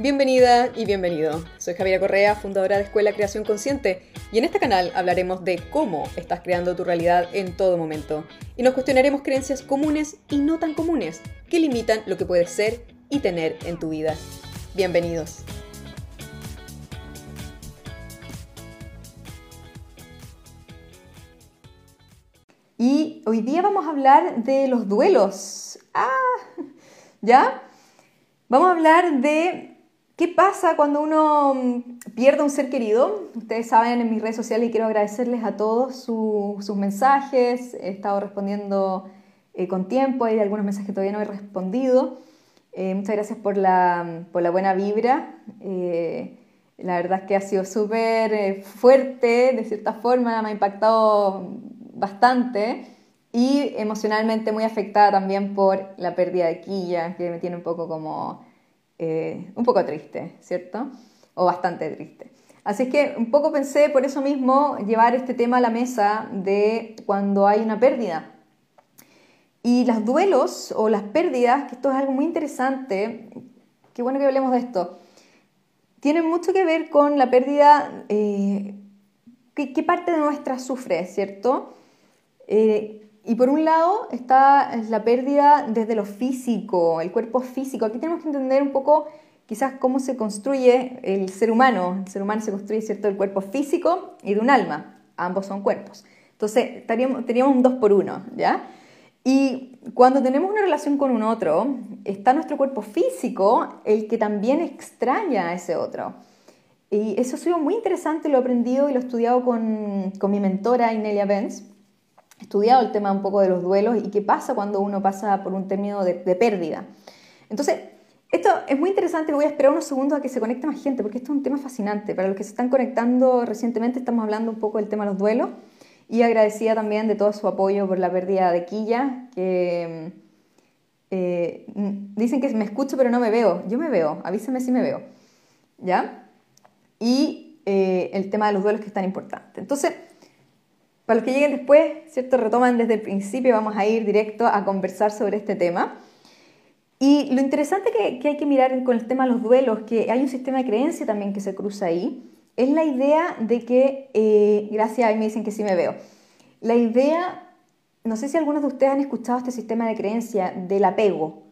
Bienvenida y bienvenido. Soy Javiera Correa, fundadora de Escuela Creación Consciente, y en este canal hablaremos de cómo estás creando tu realidad en todo momento. Y nos cuestionaremos creencias comunes y no tan comunes que limitan lo que puedes ser y tener en tu vida. Bienvenidos. Y hoy día vamos a hablar de los duelos. Ah, ¿ya? Vamos a hablar de ¿Qué pasa cuando uno mm, pierde un ser querido? Ustedes saben en mis redes sociales y quiero agradecerles a todos sus mensajes. He estado respondiendo eh, con tiempo, hay algunos mensajes que todavía no he respondido. Eh, muchas gracias por la, por la buena vibra. Eh, la verdad es que ha sido súper fuerte, de cierta forma, me ha impactado bastante y emocionalmente muy afectada también por la pérdida de Quilla, que me tiene un poco como eh, un poco triste, ¿cierto? O bastante triste. Así es que un poco pensé por eso mismo llevar este tema a la mesa de cuando hay una pérdida. Y los duelos o las pérdidas, que esto es algo muy interesante, qué bueno que hablemos de esto, tienen mucho que ver con la pérdida, eh, ¿qué, parte de nuestra sufre, ¿cierto? Eh, y por un lado está la pérdida desde lo físico, el cuerpo físico. Aquí tenemos que entender un poco quizás cómo se construye el ser humano. El ser humano se construye, ¿cierto?, del cuerpo físico y de un alma. Ambos son cuerpos. Entonces, teníamos, teníamos un dos por uno, ¿ya? Y cuando tenemos una relación con un otro, está nuestro cuerpo físico el que también extraña a ese otro. Y eso ha sido muy interesante, lo he aprendido y lo he estudiado con, con mi mentora Inelia Benz estudiado el tema un poco de los duelos y qué pasa cuando uno pasa por un término de, pérdida. Entonces, esto es muy interesante, voy a esperar unos segundos a que se conecte más gente, porque esto es un tema fascinante. Para los que se están conectando recientemente, estamos hablando un poco del tema de los duelos y agradecida también de todo su apoyo por la pérdida de Quilla, que eh, dicen que me escucho pero no me veo. Yo me veo, avísame si me veo. ¿Ya? Y eh, el tema de los duelos que es tan importante. Entonces, para los que lleguen después, ¿cierto? Retoman desde el principio, vamos a ir directo a conversar sobre este tema. Y lo interesante que, hay que mirar con el tema de los duelos, que hay un sistema de creencia también que se cruza ahí, es la idea de que, eh, gracias, a me dicen que sí me veo, la idea, no sé si algunos de ustedes han escuchado este sistema de creencia del apego,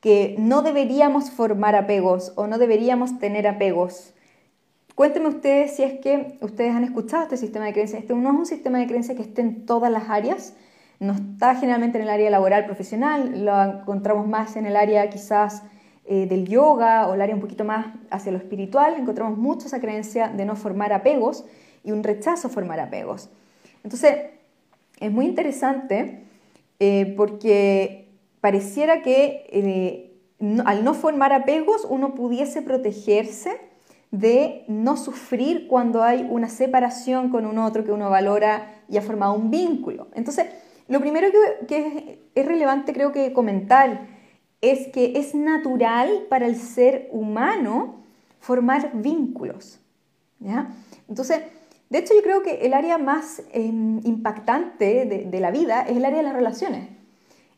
que no deberíamos formar apegos o no deberíamos tener apegos. Cuéntenme ustedes si es que ustedes han escuchado este sistema de creencias. Este no es un sistema de creencias que esté en todas las áreas, no está generalmente en el área laboral profesional, lo encontramos más en el área quizás eh, del yoga o el área un poquito más hacia lo espiritual, encontramos mucho esa creencia de no formar apegos y un rechazo a formar apegos. Entonces, es muy interesante eh, porque pareciera que eh, al no formar apegos uno pudiese protegerse de no sufrir cuando hay una separación con un otro que uno valora y ha formado un vínculo. Entonces, lo primero que, es relevante creo que comentar es que es natural para el ser humano formar vínculos. Entonces, de hecho yo creo que el área más em, impactante de, la vida es el área de las relaciones.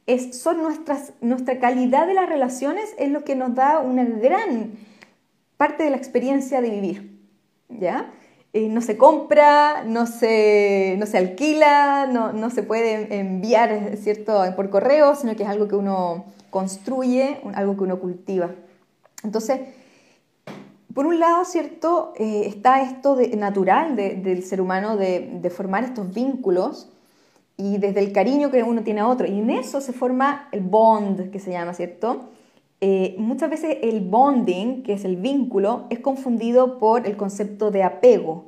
Es, son nuestras, nuestra calidad de las relaciones es lo que nos da una gran parte de la experiencia de vivir, ¿ya? Eh, no se compra, no se, no se alquila, no, no, se puede enviar ¿cierto? por correo, sino que es algo que uno construye, algo que uno cultiva. Entonces, por un lado, ¿cierto? Eh, está esto de, natural del ser humano de, de, formar estos vínculos y desde el cariño que uno tiene a otro. Y en eso se forma el bond, que se llama, ¿cierto? Eh, muchas veces el bonding, que es el vínculo, es confundido por el concepto de apego.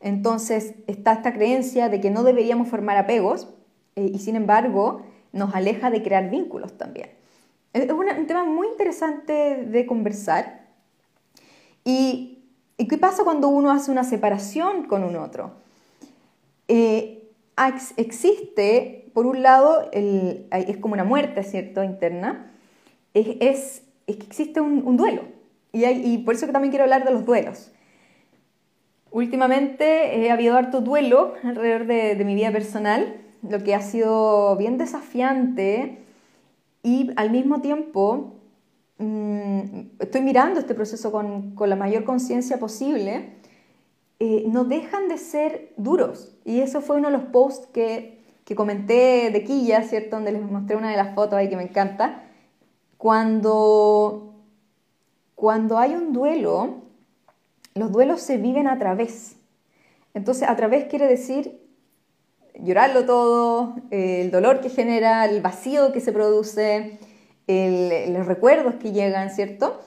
Entonces está esta creencia de que no deberíamos formar apegos eh, y sin embargo nos aleja de crear vínculos también. Es un tema muy interesante de conversar. ¿Y, qué pasa cuando uno hace una separación con un otro? Eh, existe, por un lado, es como una muerte, ¿cierto?, interna, es, que existe un, duelo. Y, por eso que también quiero hablar de los duelos. Últimamente he habido harto duelo alrededor de, mi vida personal, lo que ha sido bien desafiante y al mismo tiempo mm, estoy mirando este proceso con, la mayor conciencia posible, eh, no dejan de ser duros. Y eso fue uno de los posts que, que comenté de Quilla, ¿cierto? Donde les mostré una de las fotos ahí que me encanta. Cuando, cuando hay un duelo, los duelos se viven a través. Entonces, a través quiere decir llorarlo todo, el dolor que genera, el vacío que se produce, los recuerdos que llegan, ¿cierto?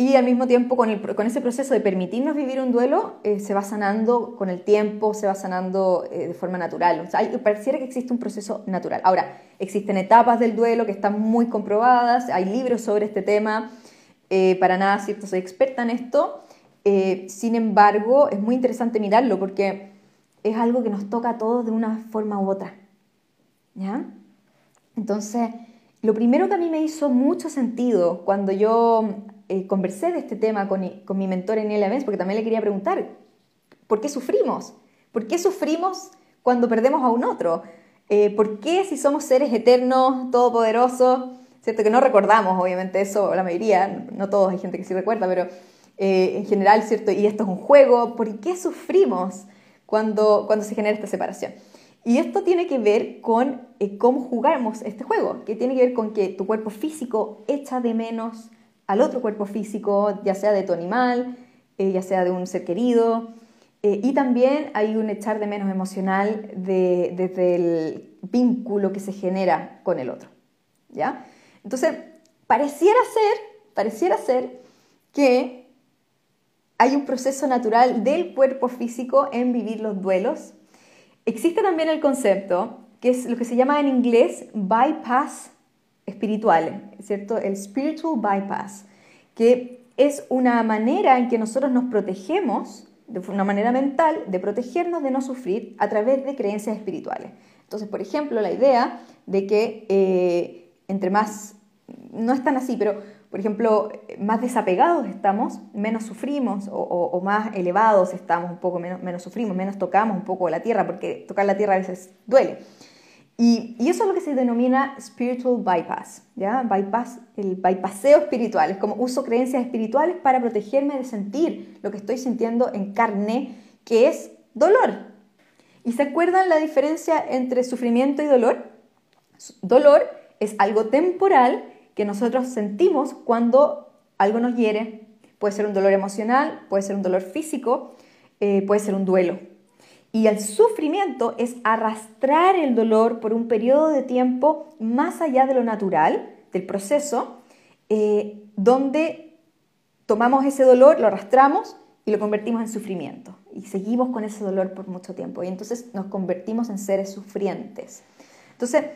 Y al mismo tiempo con, ese proceso de permitirnos vivir un duelo, eh, se va sanando con el tiempo, se va sanando eh, de forma natural. O sea, pareciera que existe un proceso natural. Ahora, existen etapas del duelo que están muy comprobadas, hay libros sobre este tema, eh, para nada, ¿cierto? Soy experta en esto. sin embargo, es muy interesante mirarlo porque es algo que nos toca a todos de una forma u otra. ¿Ya? Entonces, lo primero que a mí me hizo mucho sentido cuando yo eh, conversé de este tema con, mi mentor en el Evans, porque también le quería preguntar, ¿por qué sufrimos? ¿Por qué sufrimos cuando perdemos a un otro? Eh, ¿Por qué si somos seres eternos, todopoderosos, cierto que no recordamos, obviamente eso, la mayoría, no todos, hay gente que sí recuerda, pero eh, en general, cierto, y esto es un juego, ¿por qué sufrimos? cuando, cuando se genera esta separación. Y esto tiene que ver con eh, cómo jugamos este juego, que tiene que ver con que tu cuerpo físico echa de menos al otro cuerpo físico, ya sea de tu animal, eh, ya sea de un ser querido, eh, y también hay un echar de menos emocional de, desde el vínculo que se genera con el otro. ¿ya? Entonces, pareciera ser, pareciera ser que hay un proceso natural del cuerpo físico en vivir los duelos. Existe también el concepto, que es lo que se llama en inglés bypass espiritual, ¿cierto? El spiritual bypass, que es una manera en que nosotros nos protegemos, de una manera mental, de protegernos de no sufrir a través de creencias espirituales. Entonces, por ejemplo, la idea de que eh, entre más, no es tan así, pero por ejemplo, más desapegados estamos, menos sufrimos, o, más elevados estamos, un poco menos, menos, sufrimos, menos tocamos un poco la tierra, porque tocar la tierra a veces duele. Y, eso es lo que se denomina spiritual bypass, ¿ya? Bypass, el bypasseo espiritual, es como uso creencias espirituales para protegerme de sentir lo que estoy sintiendo en carne, que es dolor. ¿Y se acuerdan la diferencia entre sufrimiento y dolor? Dolor es algo temporal que nosotros sentimos cuando algo nos hiere. Puede ser un dolor emocional, puede ser un dolor físico, eh, puede ser un duelo. Y el sufrimiento es arrastrar el dolor por un periodo de tiempo más allá de lo natural, del proceso, eh, donde tomamos ese dolor, lo arrastramos y lo convertimos en sufrimiento. Y seguimos con ese dolor por mucho tiempo. Y entonces nos convertimos en seres sufrientes. Entonces,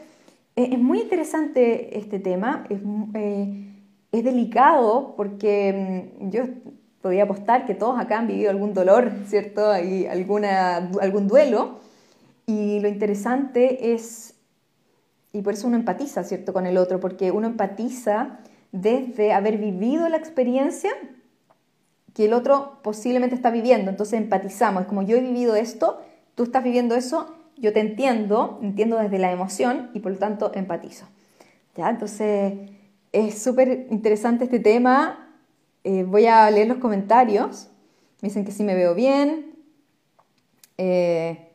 es muy interesante este tema, es, eh, delicado porque mm, yo podría apostar que todos acá han vivido algún dolor, ¿cierto? Y alguna, algún duelo. Y lo interesante es, y por eso uno empatiza, ¿cierto? Con el otro, porque uno empatiza desde haber vivido la experiencia que el otro posiblemente está viviendo. Entonces empatizamos, es como yo he vivido esto, tú estás viviendo eso, yo te entiendo, entiendo desde la emoción y por lo tanto empatizo. ¿Ya? Entonces, es súper interesante este tema. Eh, voy a leer los comentarios. Me dicen que sí me veo bien. Eh,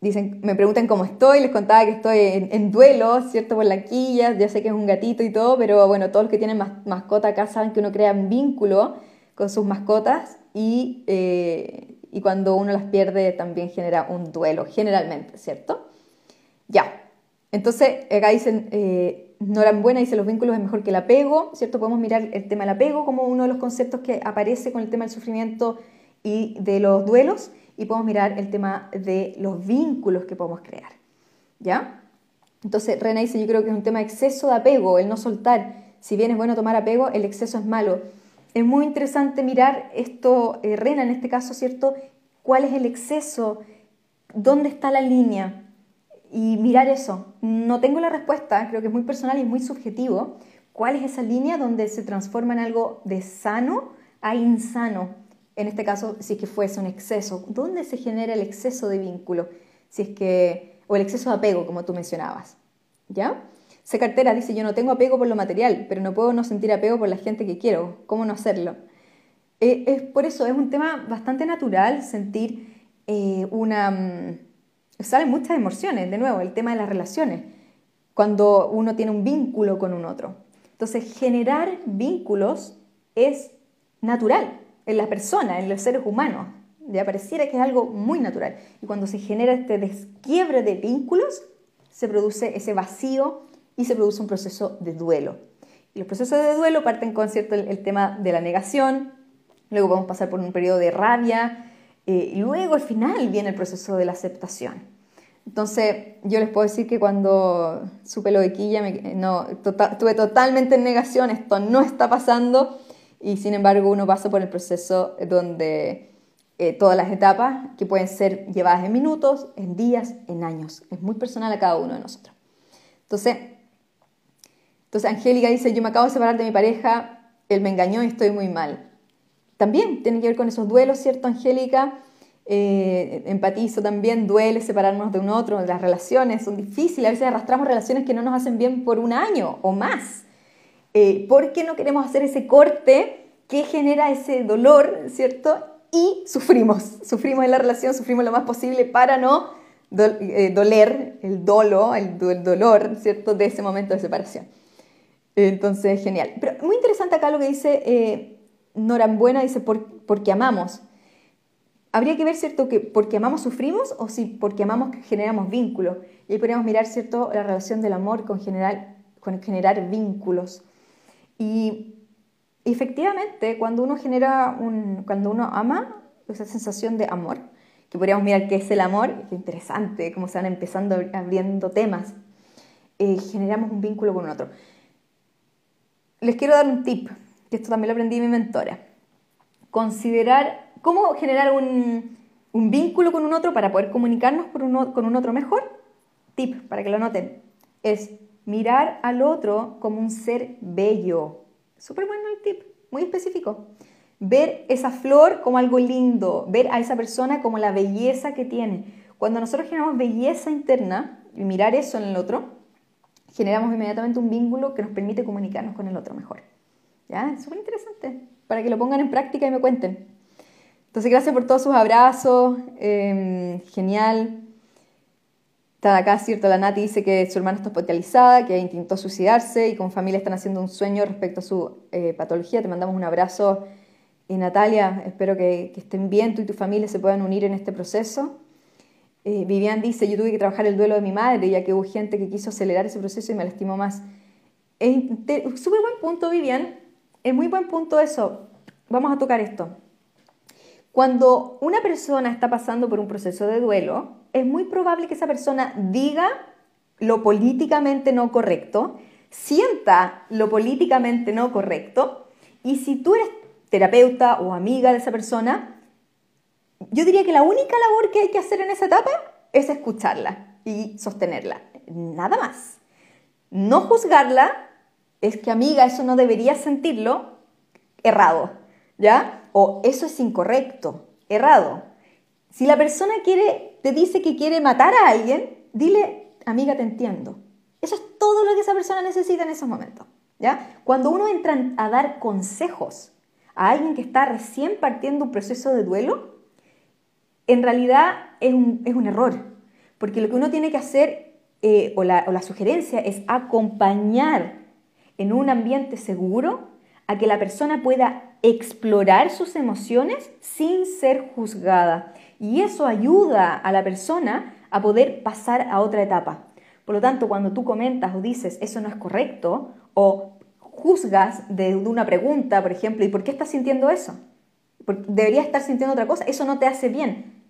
dicen, me preguntan cómo estoy. Les contaba que estoy en, duelo, ¿cierto? Por la quilla. Ya sé que es un gatito y todo, pero bueno, todos los que tienen mascota acá saben que uno crea un vínculo con sus mascotas y eh, y cuando uno las pierde también genera un duelo, generalmente, ¿cierto? Ya, entonces acá dicen, Norambuena dice los vínculos es mejor que el apego, ¿cierto? Podemos mirar el tema del apego como uno de los conceptos que aparece con el tema del sufrimiento y de los duelos y podemos mirar el tema de los vínculos que podemos crear, ¿ya? Entonces Rena dice, yo creo que es un tema de exceso de apego, el no soltar. Si bien es bueno tomar apego, el exceso es malo es muy interesante mirar esto, eh, Rena en este caso, ¿cierto? ¿Cuál es el exceso? ¿Dónde está la línea? Y mirar eso. No tengo la respuesta, creo que es muy personal y muy subjetivo. ¿Cuál es esa línea donde se transforma en algo de sano a insano? En este caso, si es que fuese un exceso. ¿Dónde se genera el exceso de vínculo? Si es que, o el exceso de apego, como tú mencionabas. ¿Ya? Se cartera dice, yo no tengo apego por lo material, pero no puedo no sentir apego por la gente que quiero. ¿Cómo no hacerlo? Eh, es por eso, es un tema bastante natural sentir eh, una... Salen muchas emociones, de nuevo, el tema de las relaciones, cuando uno tiene un vínculo con un otro. Entonces, generar vínculos es natural en la persona, en los seres humanos. Ya pareciera que es algo muy natural. Y cuando se genera este desquiebre de vínculos, se produce ese vacío y se produce un proceso de duelo. Y los procesos de duelo parten con cierto el, tema de la negación, luego vamos a pasar por un periodo de rabia, eh, y luego al final viene el proceso de la aceptación. Entonces, yo les puedo decir que cuando supe lo de Quilla, no, tota, estuve totalmente en negación, esto no está pasando, y sin embargo uno pasa por el proceso donde eh, todas las etapas, que pueden ser llevadas en minutos, en días, en años, es muy personal a cada uno de nosotros. Entonces, entonces Angélica dice, yo me acabo de separar de mi pareja, él me engañó y estoy muy mal. También tiene que ver con esos duelos, ¿cierto, Angélica? Eh, empatizo también, duele separarnos de un otro, las relaciones son difíciles, a veces arrastramos relaciones que no nos hacen bien por un año o más. Eh, ¿Por qué no queremos hacer ese corte que genera ese dolor, ¿cierto? Y sufrimos, sufrimos en la relación, sufrimos lo más posible para no eh, doler, el dolo, el, dolor, ¿cierto?, de ese momento de separación. Entonces, genial. Pero muy interesante acá lo que dice eh, Norambuena, dice, porque amamos. Habría que ver, ¿cierto?, que porque amamos sufrimos o si porque amamos generamos vínculos. Y ahí podríamos mirar, ¿cierto?, la relación del amor con, generar, vínculos. Y efectivamente, cuando uno genera cuando uno ama, esa sensación de amor, que podríamos mirar qué es el amor, qué interesante, cómo se van empezando abriendo temas, eh, generamos un vínculo con otro. Les quiero dar un tip, que esto también lo aprendí de mi mentora. Considerar cómo generar un, un vínculo con un otro para poder comunicarnos con un otro mejor. Tip, para que lo noten, es mirar al otro como un ser bello. Súper bueno el tip, muy específico ver esa flor como algo lindo, ver a esa persona como la belleza que tiene. Cuando nosotros generamos belleza interna y mirar eso en el otro, generamos inmediatamente un vínculo que nos permite comunicarnos con el otro mejor. ¿Ya? Es súper interesante, para que lo pongan en práctica y me cuenten. Entonces, gracias por todos sus abrazos, em, genial. Está acá, ¿cierto? La Nati dice que su hermana está hospitalizada, que intentó suicidarse y con familia están haciendo un sueño respecto a su eh, patología. Te mandamos un abrazo Natalia, espero que, estén bien, tú y tu familia se puedan unir en este proceso. Eh, Vivian dice, yo tuve que trabajar el duelo de mi madre, ya que hubo gente que quiso acelerar ese proceso y me lastimó más. Es súper buen punto, Vivian. Es muy buen punto eso. Vamos a tocar esto. Cuando una persona está pasando por un proceso de duelo, es muy probable que esa persona diga lo políticamente no correcto, sienta lo políticamente no correcto, y si tú eres terapeuta o amiga de esa persona, yo diría que la única labor que hay que hacer en esa etapa es escucharla y sostenerla. Nada más. No juzgarla es que, amiga, eso no deberías sentirlo errado, ¿ya? O eso es incorrecto, errado. Si la persona quiere, te dice que quiere matar a alguien, dile, amiga, te entiendo. Eso es todo lo que esa persona necesita en esos momentos, ¿ya? Cuando uno entra a dar consejos a alguien que está recién partiendo un proceso de duelo, en realidad es un, error, porque lo que uno tiene que hacer, eh, o, la, o la sugerencia, es acompañar en un ambiente seguro a que la persona pueda explorar sus emociones sin ser juzgada. Y eso ayuda a la persona a poder pasar a otra etapa. Por lo tanto, cuando tú comentas o dices eso no es correcto o juzgas de, una pregunta, por ejemplo, ¿y por qué estás sintiendo eso? Debería estar sintiendo otra cosa, eso no te hace bien.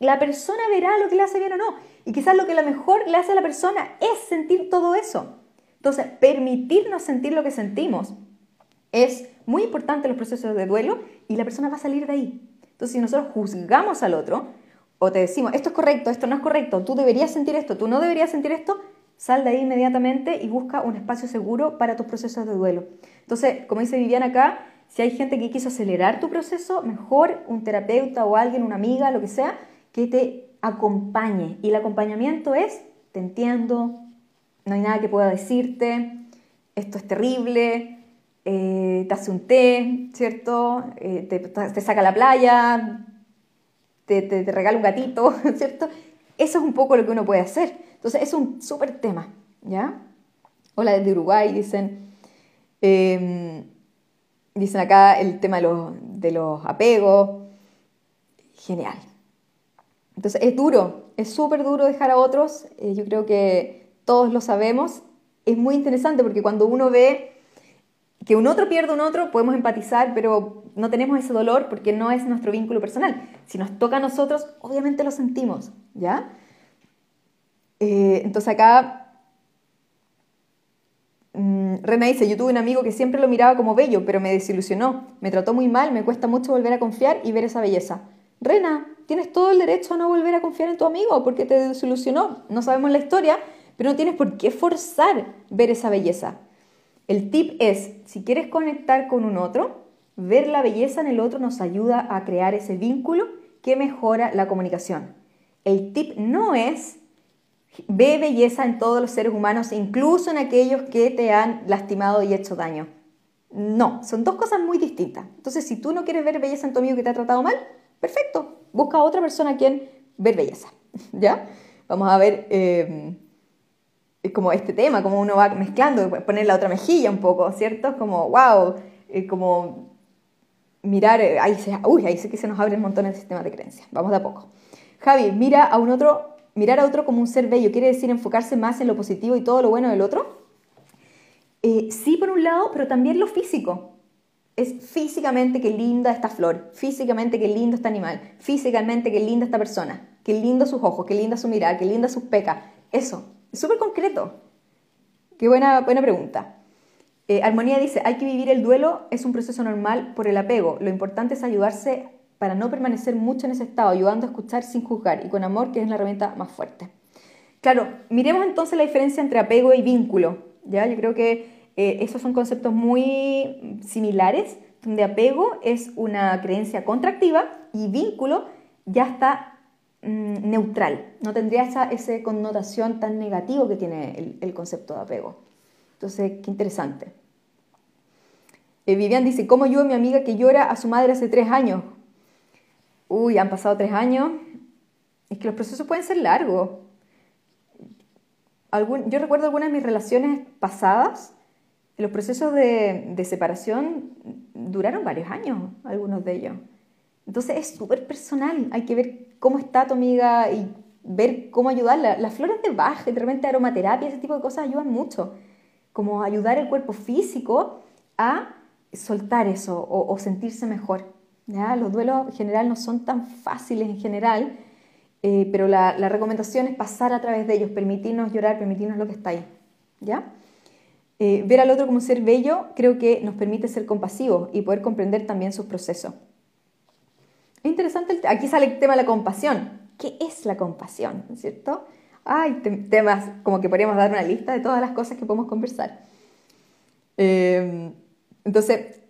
La persona verá lo que le hace bien o no. Y quizás lo que lo mejor le hace a la persona es sentir todo eso. Entonces, permitirnos sentir lo que sentimos es muy importante los procesos de duelo y la persona va a salir de ahí. Entonces, si nosotros juzgamos al otro o te decimos, esto es correcto, esto no es correcto, tú deberías sentir esto, tú no deberías sentir esto, Sal de ahí inmediatamente y busca un espacio seguro para tus procesos de duelo. Entonces, como dice Viviana acá, si hay gente que quiso acelerar tu proceso, mejor un terapeuta o alguien, una amiga, lo que sea, que te acompañe. Y el acompañamiento es, te entiendo, no hay nada que pueda decirte, esto es terrible, eh, te hace un té, ¿cierto? Eh, te, saca a la playa, te, regala un gatito, ¿cierto? Eso es un poco lo que uno puede hacer. Entonces, es un súper tema, ¿ya? Hola desde Uruguay, dicen. Em, dicen acá el tema de los, de los apegos. Genial. Entonces, es duro, es súper duro dejar a otros. Eh, yo creo que todos lo sabemos. Es muy interesante porque cuando uno ve que un otro pierde a un otro, podemos empatizar, pero no tenemos ese dolor porque no es nuestro vínculo personal. Si nos toca a nosotros, obviamente lo sentimos, ¿ya? Eh, entonces acá mm, Rena dice, yo tuve un amigo que siempre lo miraba como bello, pero me desilusionó, me trató muy mal, me cuesta mucho volver a confiar y ver esa belleza. Rena, tienes todo el derecho a no volver a confiar en tu amigo porque te desilusionó. No sabemos la historia, pero no tienes por qué forzar ver esa belleza. El tip es, si quieres conectar con un otro, ver la belleza en el otro nos ayuda a crear ese vínculo que mejora la comunicación. El tip no es ve belleza en todos los seres humanos, incluso en aquellos que te han lastimado y hecho daño. No, son dos cosas muy distintas. Entonces, si tú no quieres ver belleza en tu amigo que te ha tratado mal, perfecto, busca a otra persona a quien ver belleza. ¿Ya? Vamos a ver eh, como este tema, como uno va mezclando, poner la otra mejilla un poco, ¿cierto? Es como, wow, eh, como mirar, eh, ahí se, uy, ahí sé que se nos abre un montón el sistema de creencias. Vamos de a poco. Javi, mira a un otro, mirar a otro como un ser bello, ¿quiere decir enfocarse más en lo positivo y todo lo bueno del otro? Eh, sí, por un lado, pero también lo físico. Es físicamente qué linda esta flor, físicamente qué lindo este animal, físicamente qué linda esta persona, qué lindo sus ojos, qué linda su mirada, qué linda sus pecas. Eso, es súper concreto. Qué buena, buena pregunta. Eh, Armonía dice, hay que vivir el duelo, es un proceso normal por el apego. Lo importante es ayudarse para no permanecer mucho en ese estado, ayudando a escuchar sin juzgar y con amor, que es la herramienta más fuerte. Claro, miremos entonces la diferencia entre apego y vínculo. ¿ya? Yo creo que eh, esos son conceptos muy similares, donde apego es una creencia contractiva y vínculo ya está Mm, neutral, no tendría esa, connotación tan negativa que tiene el, concepto de apego. Entonces, qué interesante. Eh, Vivian dice, ¿cómo a mi amiga que llora a su madre hace tres años? Uy, han pasado tres años. Es que los procesos pueden ser largos. yo recuerdo algunas de mis relaciones pasadas, los procesos de separación duraron varios años, algunos de ellos. Entonces es súper personal, hay que ver cómo está tu amiga y ver cómo ayudarla. Las flores de baje, de repente aromaterapia, ese tipo de cosas ayudan mucho. Como ayudar el cuerpo físico a soltar eso o, sentirse mejor. ¿ya? Los duelos en general no son tan fáciles en general, eh, pero la, recomendación es pasar a través de ellos, permitirnos llorar, permitirnos lo que está ahí. ¿ya? Eh, ver al otro como un ser bello creo que nos permite ser compasivos y poder comprender también sus procesos. Es interesante, aquí sale el tema de la compasión. ¿Qué es la compasión? ¿Cierto? Hay temas como que podríamos dar una lista de todas las cosas que podemos conversar. Em, entonces,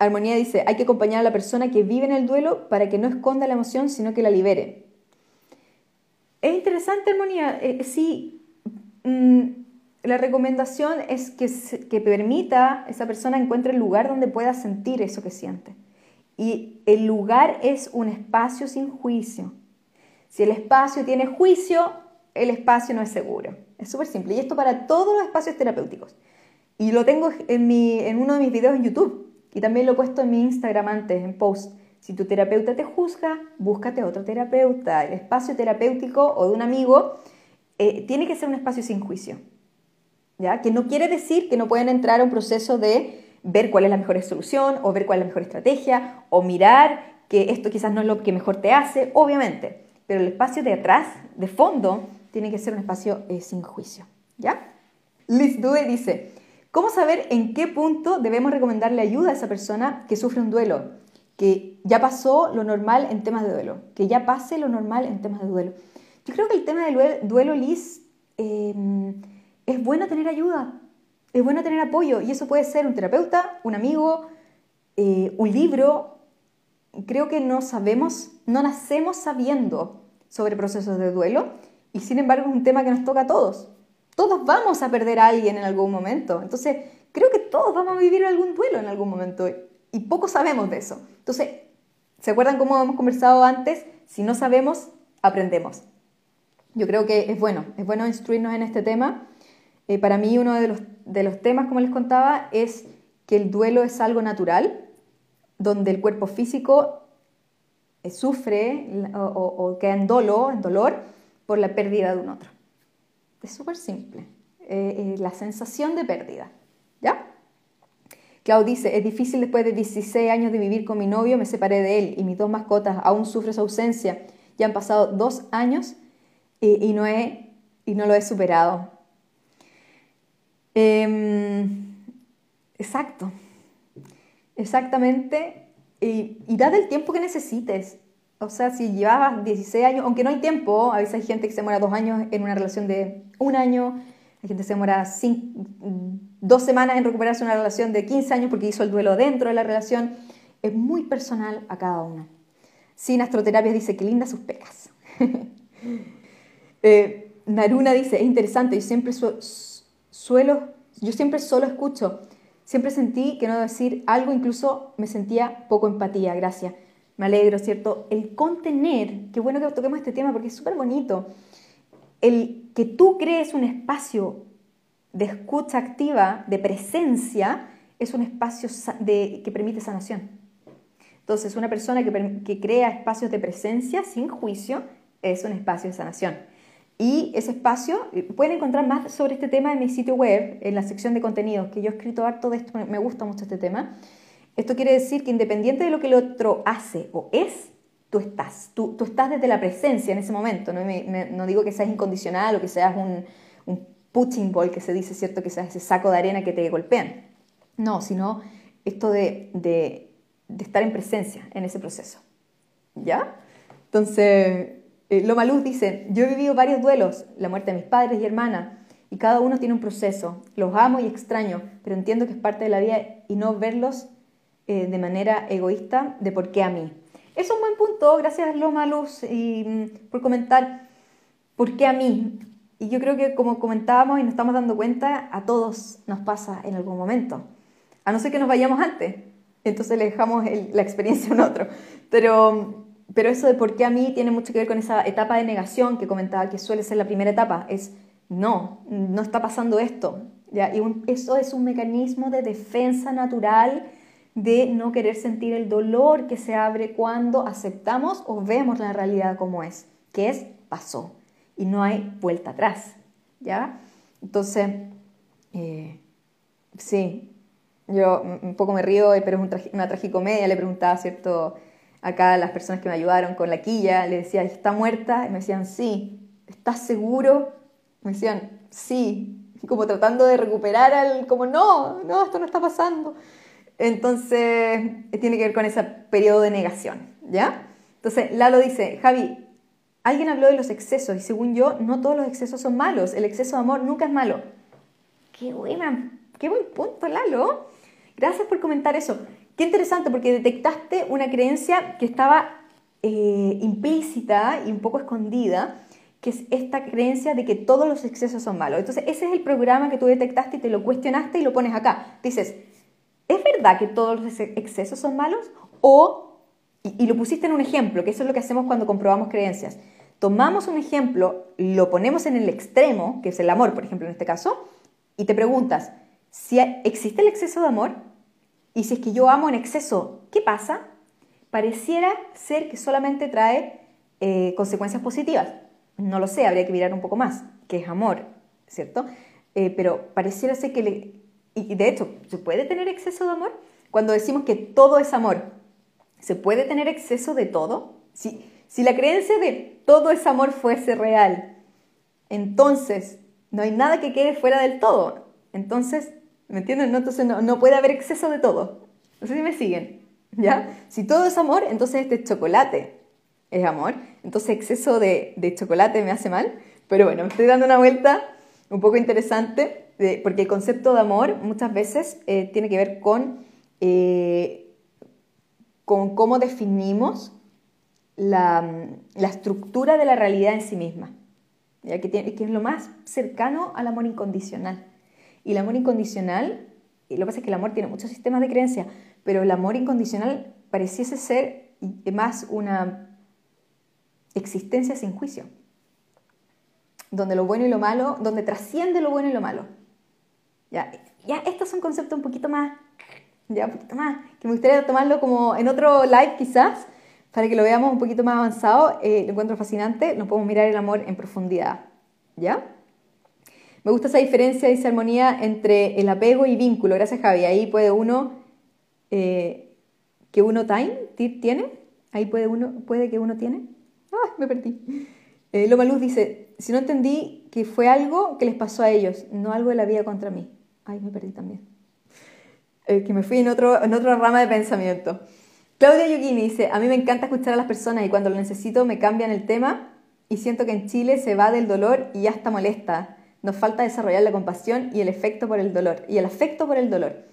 Armonía dice, hay que acompañar a la persona que vive en el duelo para que no esconda la emoción, sino que la libere. Es interesante, Armonía. Eh, sí, mm, la recomendación es que, que permita esa persona encuentre el lugar donde pueda sentir eso que siente. Y el lugar es un espacio sin juicio. Si el espacio tiene juicio, el espacio no es seguro. Es súper simple. Y esto para todos los espacios terapéuticos. Y lo tengo en, en uno de mis videos en YouTube. Y también lo he puesto en mi Instagram antes, en post. Si tu terapeuta te juzga, búscate otro terapeuta. El espacio terapéutico o de un amigo eh, tiene que ser un espacio sin juicio. ¿ya? Que no quiere decir que no pueden entrar a un proceso de ver cuál es la mejor solución o ver cuál es la mejor estrategia o mirar que esto quizás no es lo que mejor te hace, obviamente, pero el espacio de atrás, de fondo, tiene que ser un espacio eh, sin juicio, ¿ya? Liz Due dice, ¿cómo saber en qué punto debemos recomendarle ayuda a esa persona que sufre un duelo? Que ya pasó lo normal en temas de duelo, que ya pase lo normal en temas de duelo. Yo creo que el tema del duelo, Liz, eh, es bueno tener ayuda, es bueno tener apoyo y eso puede ser un terapeuta, un amigo, eh, un libro. Creo que no sabemos, no nacemos sabiendo sobre procesos de duelo y sin embargo es un tema que nos toca a todos. todos vamos a perder a alguien en algún momento. Entonces, creo que todos vamos a vivir algún duelo en algún momento y poco sabemos de eso. Entonces, ¿se acuerdan cómo hemos conversado antes? Si no sabemos, aprendemos. Yo creo que es bueno, es bueno instruirnos en este tema. Eh, para mí uno de los, de los temas, como les contaba, es que el duelo es algo natural, donde el cuerpo físico eh, sufre o, o, queda en dolor, en dolor por la pérdida de un otro. Es súper simple. Eh, eh, la sensación de pérdida. ¿Ya? Clau dice, es difícil después de 16 años de vivir con mi novio, me separé de él y mis dos mascotas aún sufren su ausencia. Ya han pasado dos años y, no, he, y no lo he superado. Em, exacto, exactamente. Y, y el tiempo que necesites. O sea, si llevabas 16 años, aunque no hay tiempo, a veces hay gente que se muera dos años en una relación de un año, hay gente que se demora dos semanas en recuperarse una relación de 15 años porque hizo el duelo dentro de la relación. Es muy personal a cada uno. Sin astroterapia dice que linda sus pecas. eh, Naruna dice, es interesante, yo siempre suelo, yo siempre solo escucho. Siempre sentí que no decir algo, incluso me sentía poco empatía, gracias me alegro, ¿cierto? El contener, qué bueno que toquemos este tema porque es súper bonito, el que tú crees un espacio de escucha activa, de presencia, es un espacio de, que permite sanación. Entonces, una persona que, que crea espacios de presencia sin juicio es un espacio de sanación. Y ese espacio, eh, pueden encontrar más sobre este tema en mi sitio web, en la sección de contenidos, que yo he escrito harto de esto, me gusta mucho este tema. Esto quiere decir que independiente de lo que el otro hace o es, tú estás. Tú, estás desde la presencia en ese momento. No, digo que seas incondicional o que seas un, un punching ball que se dice, ¿cierto? Que seas ese saco de arena que te golpean. No, sino esto de, de, estar en presencia en ese proceso. ¿Ya? Entonces, eh, Loma Luz dice, yo he vivido varios duelos, la muerte de mis padres y hermanas, y cada uno tiene un proceso. Los amo y extraño, pero entiendo que es parte de la vida y no verlos eh, de manera egoísta de por qué a mí. Es un buen punto, gracias Loma Luz mm, por comentar por qué a mí. Y yo creo que como comentábamos y nos estamos dando cuenta, a todos nos pasa en algún momento. A no ser que nos vayamos antes, entonces le dejamos la experiencia a un otro. Pero, pero eso de por qué a mí tiene mucho que ver con esa etapa de negación que comentaba, que suele ser la primera etapa. Es, no, no está pasando esto. ¿ya? Y eso es un mecanismo de defensa natural de no querer sentir el dolor que se abre cuando aceptamos o vemos la realidad como es, que es pasó y no hay vuelta atrás, ¿ya? Entonces, eh, sí, yo un poco me río, pero es una tragicomedia, le preguntaba, ¿cierto? Acá las personas que me ayudaron con la quilla, le decía, ¿está muerta? Y me decían, sí. ¿Estás seguro? Me decían, sí. Como tratando de recuperar al, como, no, no, esto no está pasando. Entonces, tiene que ver con ese periodo de negación, ¿ya? Entonces, Lalo dice, Javi, alguien habló de los excesos y según yo, no todos los excesos son malos. El exceso de amor nunca es malo. Qué buena, qué buen punto, Lalo. Gracias por comentar eso. Qué interesante porque detectaste una creencia que estaba eh, implícita y un poco escondida, que es esta creencia de que todos los excesos son malos. Entonces, ese es el programa que tú detectaste y te lo cuestionaste y lo pones acá. Dices, ¿es verdad que todos los excesos son malos? O, y, lo pusiste en un ejemplo, que eso es lo que hacemos cuando comprobamos creencias. Tomamos un ejemplo, lo ponemos en el extremo, que es el amor, por ejemplo, en este caso, y te preguntas, si existe el exceso de amor, y si es que yo amo en exceso, ¿qué pasa? Pareciera ser que solamente trae eh, consecuencias positivas. No lo sé, habría que mirar un poco más, que es amor, ¿cierto? Eh, pero pareciera ser que y de hecho, ¿se puede tener exceso de amor? Cuando decimos que todo es amor, ¿se puede tener exceso de todo? Si, si la creencia de todo es amor fuese real, entonces no hay nada que quede fuera del todo. Entonces, ¿me entienden? No, entonces no, puede haber exceso de todo. No sé si me siguen. ¿Ya? Si todo es amor, entonces este chocolate es amor. Entonces exceso de, de chocolate me hace mal. Pero bueno, me estoy dando una vuelta un poco interesante porque el concepto de amor muchas veces eh, tiene que ver con, eh, con cómo definimos la, estructura de la realidad en sí misma. ya que, tiene, que es lo más cercano al amor incondicional. Y el amor incondicional, y lo que pasa es que el amor tiene muchos sistemas de creencia, pero el amor incondicional pareciese ser más una existencia sin juicio, donde lo bueno y lo malo, donde trasciende lo bueno y lo malo. Ya, ya estos son conceptos un poquito más, ya un poquito más, que me gustaría tomarlo como en otro live quizás, para que lo veamos un poquito más avanzado. Eh, lo encuentro fascinante, nos podemos mirar el amor en profundidad. ¿Ya? Me gusta esa diferencia, esa armonía entre el apego y vínculo. Gracias, Javi. Ahí puede uno, eh, que uno tiene, ahí puede, uno, puede que uno tiene. ¡Ah, me perdí! Eh, Loma Luz dice, si no entendí que fue algo que les pasó a ellos, no algo de la vida contra mí. Ay, me perdí también. Eh, que me fui en, otro, en otra rama de pensamiento. Claudia Yugini dice, a mí me encanta escuchar a las personas y cuando lo necesito me cambian el tema y siento que en Chile se va del dolor y ya está molesta. Nos falta desarrollar la compasión y el efecto por el dolor y el afecto por el dolor.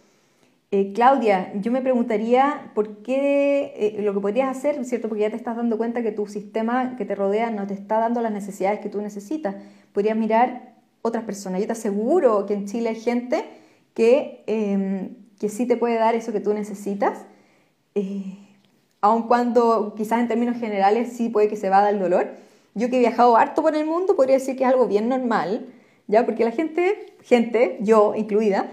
Eh, Claudia, yo me preguntaría por qué eh, lo que podrías hacer, ¿cierto? Porque ya te estás dando cuenta que tu sistema que te rodea no te está dando las necesidades que tú necesitas. Podrías mirar otras personas. Yo te aseguro que en Chile hay gente que, em, que sí te puede dar eso que tú necesitas eh, aun cuando quizás en términos generales sí puede que se vada el dolor. Yo que he viajado harto por el mundo podría decir que es algo bien normal, ¿ya? Porque la gente, gente, yo incluida,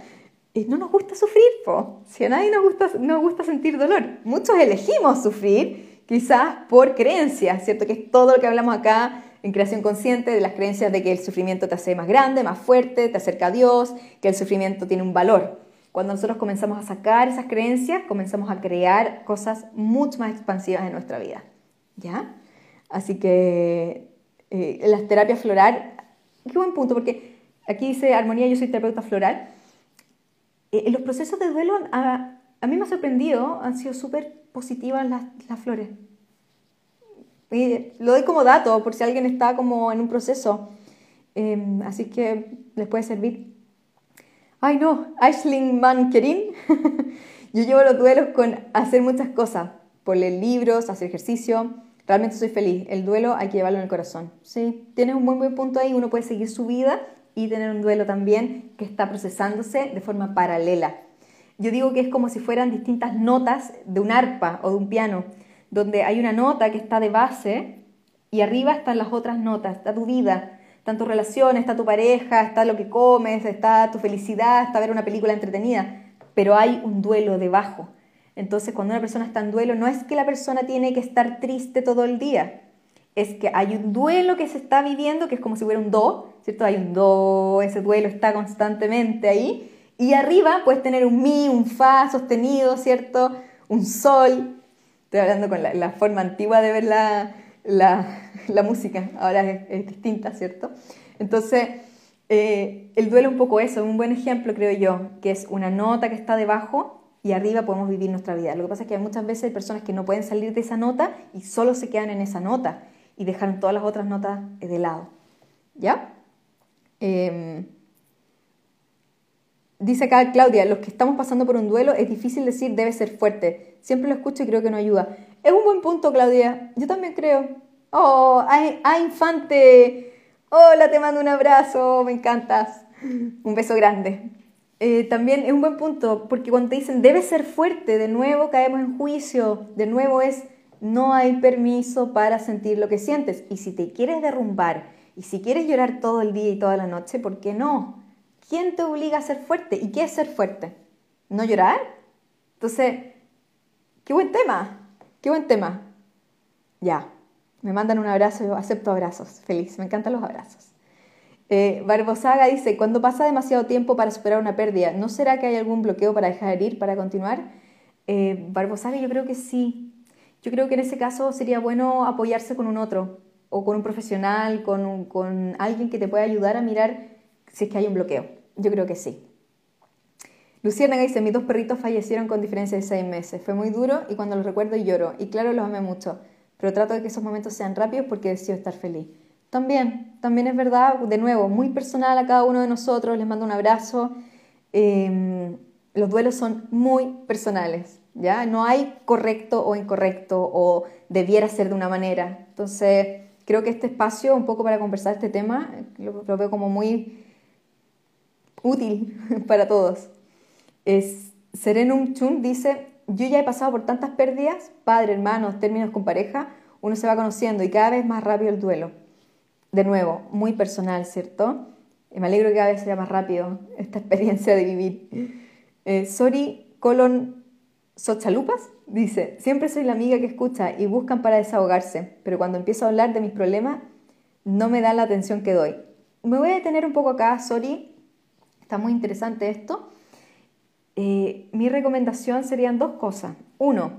eh, no nos gusta sufrir, po. Si a nadie nos gusta, nos gusta sentir dolor. Muchos elegimos sufrir, quizás por creencias, ¿cierto? Que es todo lo que hablamos acá en creación consciente, de las creencias de que el sufrimiento te hace más grande, más fuerte, te acerca a Dios, que el sufrimiento tiene un valor. Cuando nosotros comenzamos a sacar esas creencias, comenzamos a crear cosas mucho más expansivas en nuestra vida. ¿Ya? Así que eh, las terapias floral, qué buen punto, porque aquí dice Armonía, yo soy terapeuta floral. Eh, los procesos de duelo a, mí me ha sorprendido, han sido súper positivas las, las flores. Y lo doy como dato por si alguien está como en un proceso. Em, así que les puede servir. Ay, no, Aisling Mankerin. Yo llevo los duelos con hacer muchas cosas, por leer libros, hacer ejercicio. Realmente soy feliz. El duelo hay que llevarlo en el corazón. Sí, tienes un buen, buen punto ahí. Uno puede seguir su vida y tener un duelo también que está procesándose de forma paralela. Yo digo que es como si fueran distintas notas de un arpa o de un piano, donde hay una nota que está de base y arriba están las otras notas, está tu vida, Está tu relación, está tu pareja, está lo que comes, está tu felicidad, está ver una película entretenida, pero hay un duelo debajo. Entonces, cuando una persona está en duelo, no es que la persona tiene que estar triste todo el día, es que hay un duelo que se está viviendo, que es como si hubiera un do, ¿cierto? Hay un do, ese duelo está constantemente ahí, y arriba puedes tener un mi, un fa sostenido, ¿cierto? Un sol. Estoy hablando con la, forma antigua de ver la la música ahora es, distinta, ¿cierto? Entonces, eh, el duelo un poco eso, un buen ejemplo creo yo, que es una nota que está debajo y arriba podemos vivir nuestra vida. Lo que pasa es que muchas veces personas que no pueden salir de esa nota y solo se quedan en esa nota y dejan todas las otras notas de lado. ¿Ya? Em, dice acá Claudia, los que estamos pasando por un duelo es difícil decir debe ser fuerte. Siempre lo escucho y creo que no ayuda. Es un buen punto, Claudia. Yo también creo. Oh, a, Infante. Hola, te mando un abrazo, me encantas. Un beso grande. Eh, también es un buen punto, porque cuando te dicen debe ser fuerte, de nuevo caemos en juicio, de nuevo es no hay permiso para sentir lo que sientes. Y si te quieres derrumbar y si quieres llorar todo el día y toda la noche, ¿por qué no? ¿Quién te obliga a ser fuerte? ¿Y qué es ser fuerte? ¿No llorar? Entonces, qué buen tema, qué buen tema. Ya, me mandan un abrazo, yo acepto abrazos, feliz, me encantan los abrazos. Eh, Barbosaga dice, cuando pasa demasiado tiempo para superar una pérdida, ¿no será que hay algún bloqueo para dejar ir, para continuar? Eh, Barbosaga, yo creo que sí. Yo creo que en ese caso sería bueno apoyarse con un otro, o con un profesional, con, alguien que te pueda ayudar a mirar si es que hay un bloqueo. Yo creo que sí. Luciana dice, mis dos perritos fallecieron con diferencia de seis meses. Fue muy duro y cuando los recuerdo lloro. Y claro, los amé mucho pero trato de que esos momentos sean rápidos porque decido estar feliz. También, también es verdad, de nuevo, muy personal a cada uno de nosotros, les mando un abrazo. Em, los duelos son muy personales, ¿ya? No hay correcto o incorrecto o debiera ser de una manera. Entonces, creo que este espacio, un poco para conversar este tema, lo, veo como muy útil para todos. Es, Serenum Chun dice, yo ya he pasado por tantas pérdidas, padre, hermanos, términos con pareja, uno se va conociendo y cada vez más rápido el duelo. De nuevo, muy personal, ¿cierto? me alegro que cada vez sea más rápido esta experiencia de vivir. Eh, Sori Colon Sochalupas dice, siempre soy la amiga que escucha y buscan para desahogarse, pero cuando empiezo a hablar de mis problemas no me dan la atención que doy. Me voy a detener un poco acá, Sori, está muy interesante esto. Eh, mi recomendación serían dos cosas. Uno,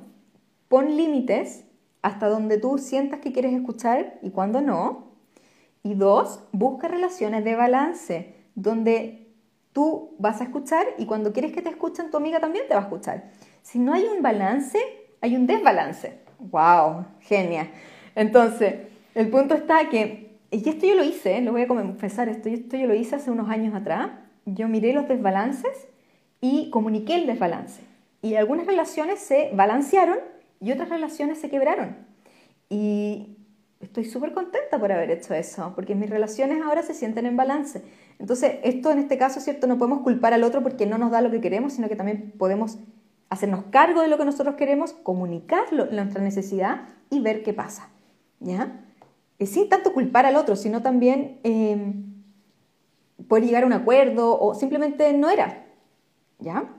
pon límites hasta donde tú sientas que quieres escuchar y cuando no. Y dos, busca relaciones de balance, donde tú vas a escuchar y cuando quieres que te escuchen, tu amiga también te va a escuchar. Si no hay un balance, hay un desbalance. ¡Wow! Genia. Entonces, el punto está que, y esto yo lo hice, lo voy a confesar, esto, esto yo lo hice hace unos años atrás, yo miré los desbalances y comuniqué el desbalance. Y algunas relaciones se balancearon y otras relaciones se quebraron. Y estoy súper contenta por haber hecho eso, porque mis relaciones ahora se sienten en balance. Entonces, esto en este caso, ¿cierto? No podemos culpar al otro porque no nos da lo que queremos, sino que también podemos hacernos cargo de lo que nosotros queremos, comunicar nuestra necesidad y ver qué pasa. ¿Ya? Y sin tanto culpar al otro, sino también eh, poder llegar a un acuerdo o simplemente no era. ¿Ya?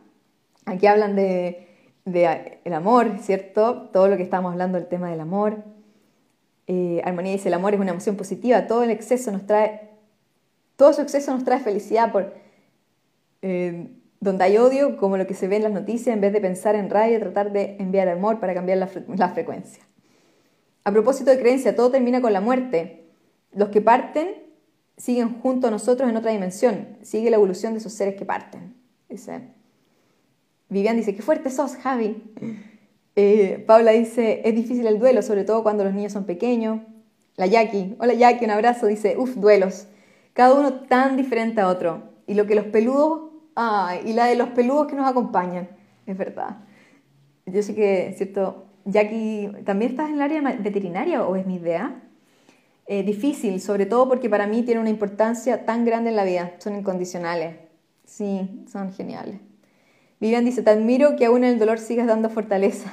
Aquí hablan de, de el amor, ¿cierto? Todo lo que estamos hablando del tema del amor eh, Armonía dice, el amor es una emoción positiva, todo el exceso nos trae, todo su exceso nos trae felicidad por... Eh, donde hay odio, como lo que se ve en las noticias, en vez de pensar en rabia, tratar de enviar amor para cambiar la, la frecuencia. A propósito de creencia, todo termina con la muerte. Los que parten siguen junto a nosotros en otra dimensión. Sigue la evolución de esos seres que parten. Dice. Vivian dice, qué fuerte sos, Javi. Eh, Paula dice, es difícil el duelo, sobre todo cuando los niños son pequeños. La Jackie, hola Jackie, un abrazo, dice, uff, duelos. Cada uno tan diferente a otro. Y lo que los peludos, ah, y la de los peludos que nos acompañan, es verdad. Yo sé que, ¿cierto? Jackie, ¿también estás en el área veterinaria o es mi idea? Eh, difícil, sobre todo porque para mí tiene una importancia tan grande en la vida. Son incondicionales. Sí, son geniales. Vivian dice, te admiro que aún en el dolor sigas dando fortaleza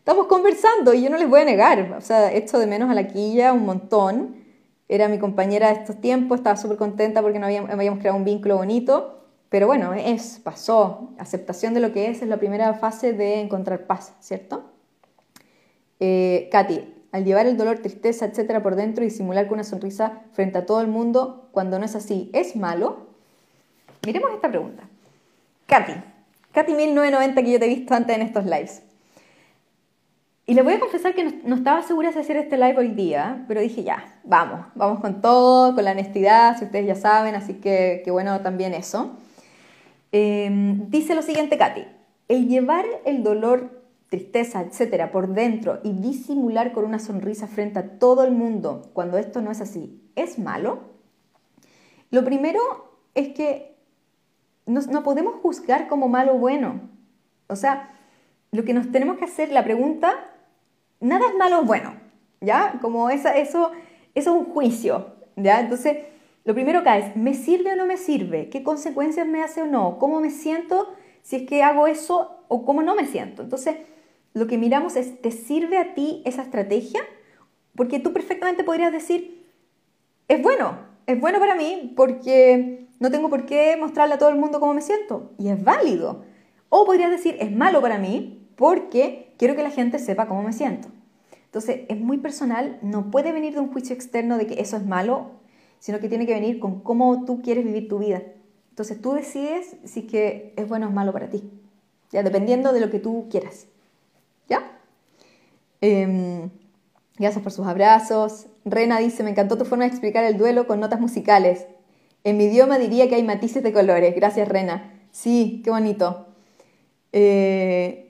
estamos conversando y yo no les voy a negar, o sea, echo de menos a la quilla un montón. Era mi compañera de estos tiempos, estaba súper contenta porque no habíamos, habíamos, creado un vínculo bonito, pero bueno, es, pasó. Aceptación de lo que es es la primera fase de encontrar paz, ¿cierto? Eh, Katy, al llevar el dolor, tristeza, etcétera por dentro y simular con una sonrisa frente a todo el mundo cuando no es así, ¿es malo? Miremos esta pregunta. Katy, Katy 1990 que yo te he visto antes en estos lives. Y le voy a confesar que no, estaba segura de hacer este live hoy día, pero dije ya, vamos, vamos con todo, con la honestidad, si ustedes ya saben, así que, bueno también eso. Em, dice lo siguiente, Katy, el llevar el dolor, tristeza, etcétera, por dentro y disimular con una sonrisa frente a todo el mundo cuando esto no es así, ¿es malo? Lo primero es que no podemos juzgar como malo o bueno. O sea, lo que nos tenemos que hacer, la pregunta nada es malo o bueno, ¿ya? Como esa, eso, es un juicio, ¿ya? Entonces, lo primero que es, ¿me sirve o no me sirve? ¿Qué consecuencias me hace o no? ¿Cómo me siento si es que hago eso o cómo no me siento? Entonces, lo que miramos es, ¿te sirve a ti esa estrategia? Porque tú perfectamente podrías decir, es bueno, es bueno para mí porque no tengo por qué mostrarle a todo el mundo cómo me siento y es válido. O podrías decir, es malo para mí porque quiero que la gente sepa cómo me siento. Entonces, es muy personal, no puede venir de un juicio externo de que eso es malo, sino que tiene que venir con cómo tú quieres vivir tu vida. Entonces, tú decides si que es bueno o es malo para ti, ya dependiendo de lo que tú quieras. ¿Ya? Em, gracias por sus abrazos. Rena dice, me encantó tu forma de explicar el duelo con notas musicales. En mi idioma diría que hay matices de colores. Gracias, Rena. Sí, qué bonito. Eh,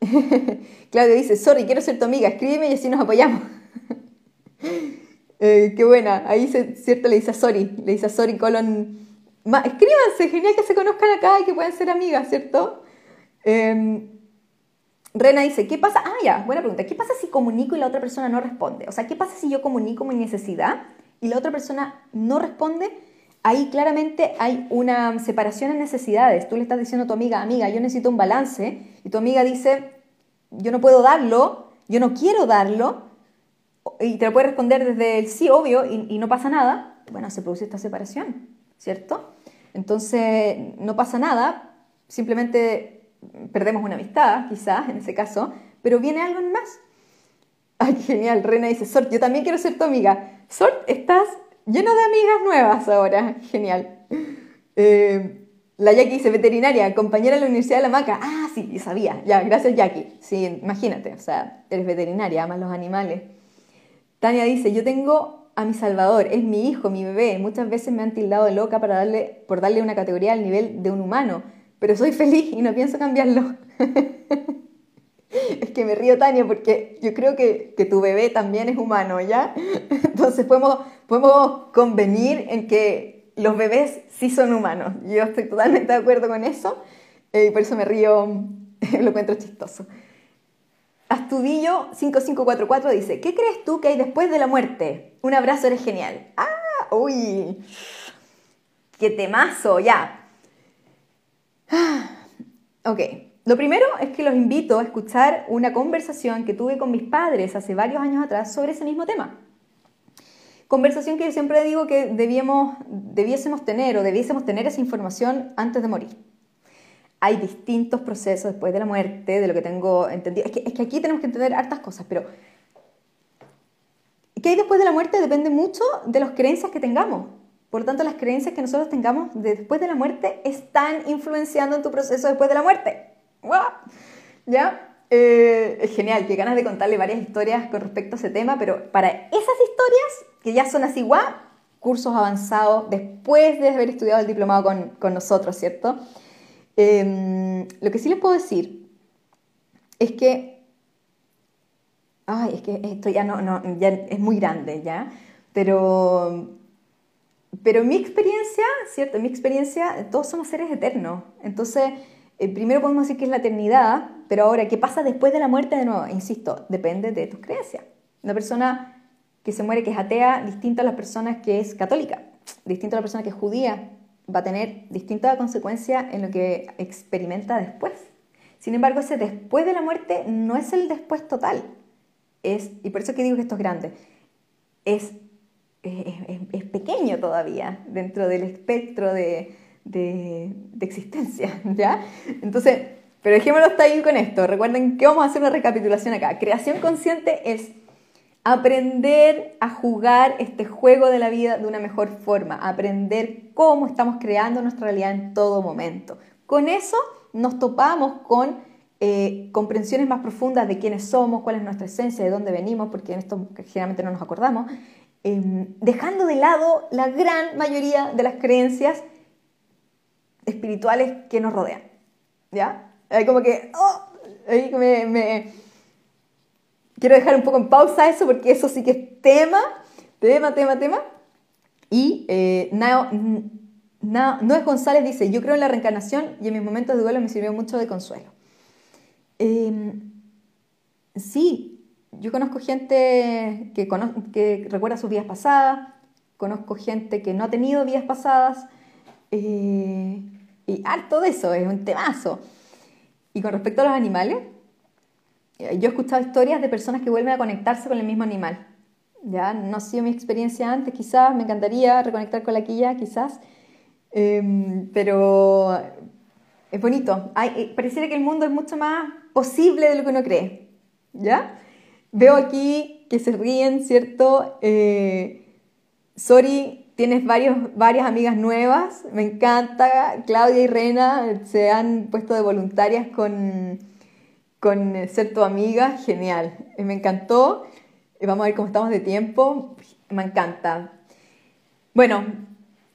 Claudio dice, sorry, quiero ser tu amiga, escríbeme y así nos apoyamos. Eh, qué buena, ahí se, cierto le dice a sorry, le dice a sorry colon... escríbanse, genial que se conozcan acá y que puedan ser amigas, ¿cierto? Em, Rena dice, ¿qué pasa? Ah, ya, buena pregunta. ¿Qué pasa si comunico y la otra persona no responde? O sea, ¿qué pasa si yo comunico mi necesidad y la otra persona no responde? Ahí claramente hay una separación en necesidades. Tú le estás diciendo a tu amiga, amiga, yo necesito un balance, y tu amiga dice, yo no puedo darlo, yo no quiero darlo, y te lo puede responder desde el sí, obvio, y, no pasa nada. Bueno, se produce esta separación, ¿cierto? Entonces, no pasa nada, simplemente perdemos una amistad, quizás, en ese caso, pero viene algo en más. Ay, genial, Rena dice, Sort, yo también quiero ser tu amiga. Sort, estás lleno de amigas nuevas ahora, genial. Eh, la Jackie dice, veterinaria, compañera de la Universidad de La Maca. Ah, sí, sabía. Ya, gracias Jackie. Sí, imagínate, o sea, eres veterinaria, amas los animales. Tania dice, yo tengo a mi Salvador, es mi hijo, mi bebé. Muchas veces me han tildado de loca para darle, por darle una categoría al nivel de un humano pero soy feliz y no pienso cambiarlo. es que me río, Tania, porque yo creo que, tu bebé también es humano, ¿ya? Entonces podemos, podemos convenir en que los bebés sí son humanos. Yo estoy totalmente de acuerdo con eso eh, y por eso me río, lo encuentro chistoso. Astudillo 5544 dice, ¿qué crees tú que hay después de la muerte? Un abrazo, eres genial. ¡Ah! ¡Uy! ¡Qué temazo! Ya, Ok, lo primero es que los invito a escuchar una conversación que tuve con mis padres hace varios años atrás sobre ese mismo tema. Conversación que yo siempre digo que debíamos, debiésemos tener o debiésemos tener esa información antes de morir. Hay distintos procesos después de la muerte, de lo que tengo entendido. Es que, es aquí tenemos que entender hartas cosas, pero ¿qué hay después de la muerte? Depende mucho de las creencias que tengamos. Por tanto, las creencias que nosotros tengamos después de la muerte están influenciando en tu proceso después de la muerte. ¿Ya? Eh, es genial, que ganas de contarle varias historias con respecto a ese tema, pero para esas historias, que ya son así, guau, cursos avanzados después de haber estudiado el diplomado con, con nosotros, ¿cierto? Em, lo que sí les puedo decir es que, ay, es que esto ya no, no ya es muy grande, ¿ya? Pero pero mi experiencia, ¿cierto? Mi experiencia, todos somos seres eternos. Entonces, eh, primero podemos decir que es la eternidad, pero ahora, ¿qué pasa después de la muerte? De nuevo, insisto, depende de tus creencias. Una persona que se muere, que es atea, distinta a la persona que es católica, distinta a la persona que es judía, va a tener distinta consecuencia en lo que experimenta después. Sin embargo, ese después de la muerte no es el después total. Es, y por eso que digo que esto es grande, es es, pequeño todavía dentro del espectro de, existencia, ¿ya? Entonces, pero dejémoslo hasta ahí con esto. Recuerden que vamos a hacer una recapitulación acá. Creación consciente es aprender a jugar este juego de la vida de una mejor forma, aprender cómo estamos creando nuestra realidad en todo momento. Con eso nos topamos con eh, comprensiones más profundas de quiénes somos, cuál es nuestra esencia, de dónde venimos, porque en esto generalmente no nos acordamos, Em, dejando de lado la gran mayoría de las creencias espirituales que nos rodean. ¿Ya? Hay como que, oh, ahí me, Quiero dejar un poco en pausa eso porque eso sí que es tema, tema, tema, tema. Y eh, no, es González dice, yo creo en la reencarnación y en mis momentos de duelo me sirvió mucho de consuelo. Em, sí, yo conozco gente que, que recuerda sus vidas pasadas, conozco gente que no ha tenido vidas pasadas, eh, y harto de eso, es un temazo. Y con respecto a los animales, eh, yo he escuchado historias de personas que vuelven a conectarse con el mismo animal. Ya no ha sido mi experiencia antes, quizás, me encantaría reconectar con la quilla, quizás, em, pero es bonito. Eh, pareciera que el mundo es mucho más posible de lo que uno cree. ¿Ya? Veo aquí que se ríen, ¿cierto? Eh, Sori, tienes varios, varias amigas nuevas, me encanta. Claudia y Rena se han puesto de voluntarias con, con ser tu amiga, genial. Eh, me encantó. Eh, vamos a ver cómo estamos de tiempo. Me encanta. Bueno,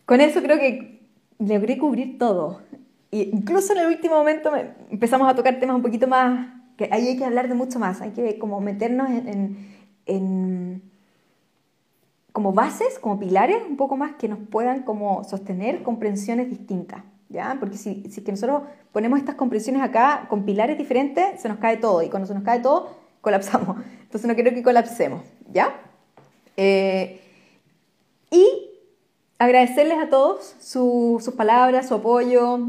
con eso creo que logré cubrir todo. Incluso en el último momento empezamos a tocar temas un poquito más que ahí hay que hablar de mucho más, hay que como meternos en, como bases, como pilares un poco más que nos puedan como sostener comprensiones distintas, ¿ya? Porque si, si que nosotros ponemos estas comprensiones acá con pilares diferentes, se nos cae todo. Y cuando se nos cae todo, colapsamos. Entonces no quiero que colapsemos, ¿ya? Eh, y agradecerles a todos sus palabras, su apoyo.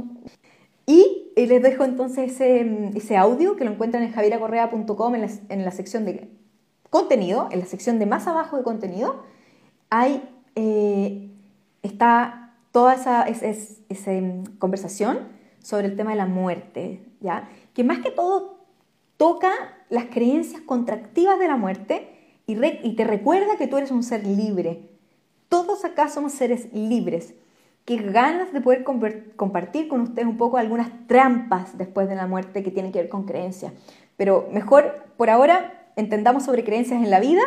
Y les dejo entonces ese, ese audio que lo encuentran en javiracorrea.com en en la sección de contenido, en la sección de más abajo de contenido. Hay, eh, está toda esa, esa, mm, conversación sobre el tema de la muerte, ¿ya? Que más que todo toca las creencias contractivas de la muerte y, y te recuerda que tú eres un ser libre. Todos acá somos seres libres. Qué ganas de poder compartir con ustedes un poco algunas trampas después de la muerte que tienen que ver con creencias. Pero mejor, por ahora, entendamos sobre creencias en la vida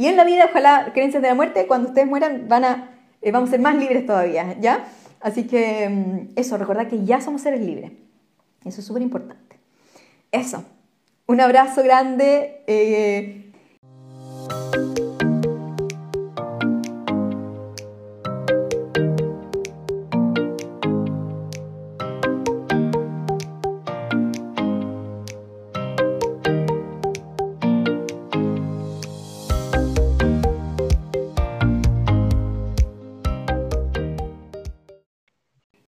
y en la vida, ojalá, creencias de la muerte, cuando ustedes mueran van a, eh, vamos a ser más libres todavía, ¿ya? Así que mm, eso, recordad que ya somos seres libres. Eso es súper importante. Eso. Un abrazo grande. Eh,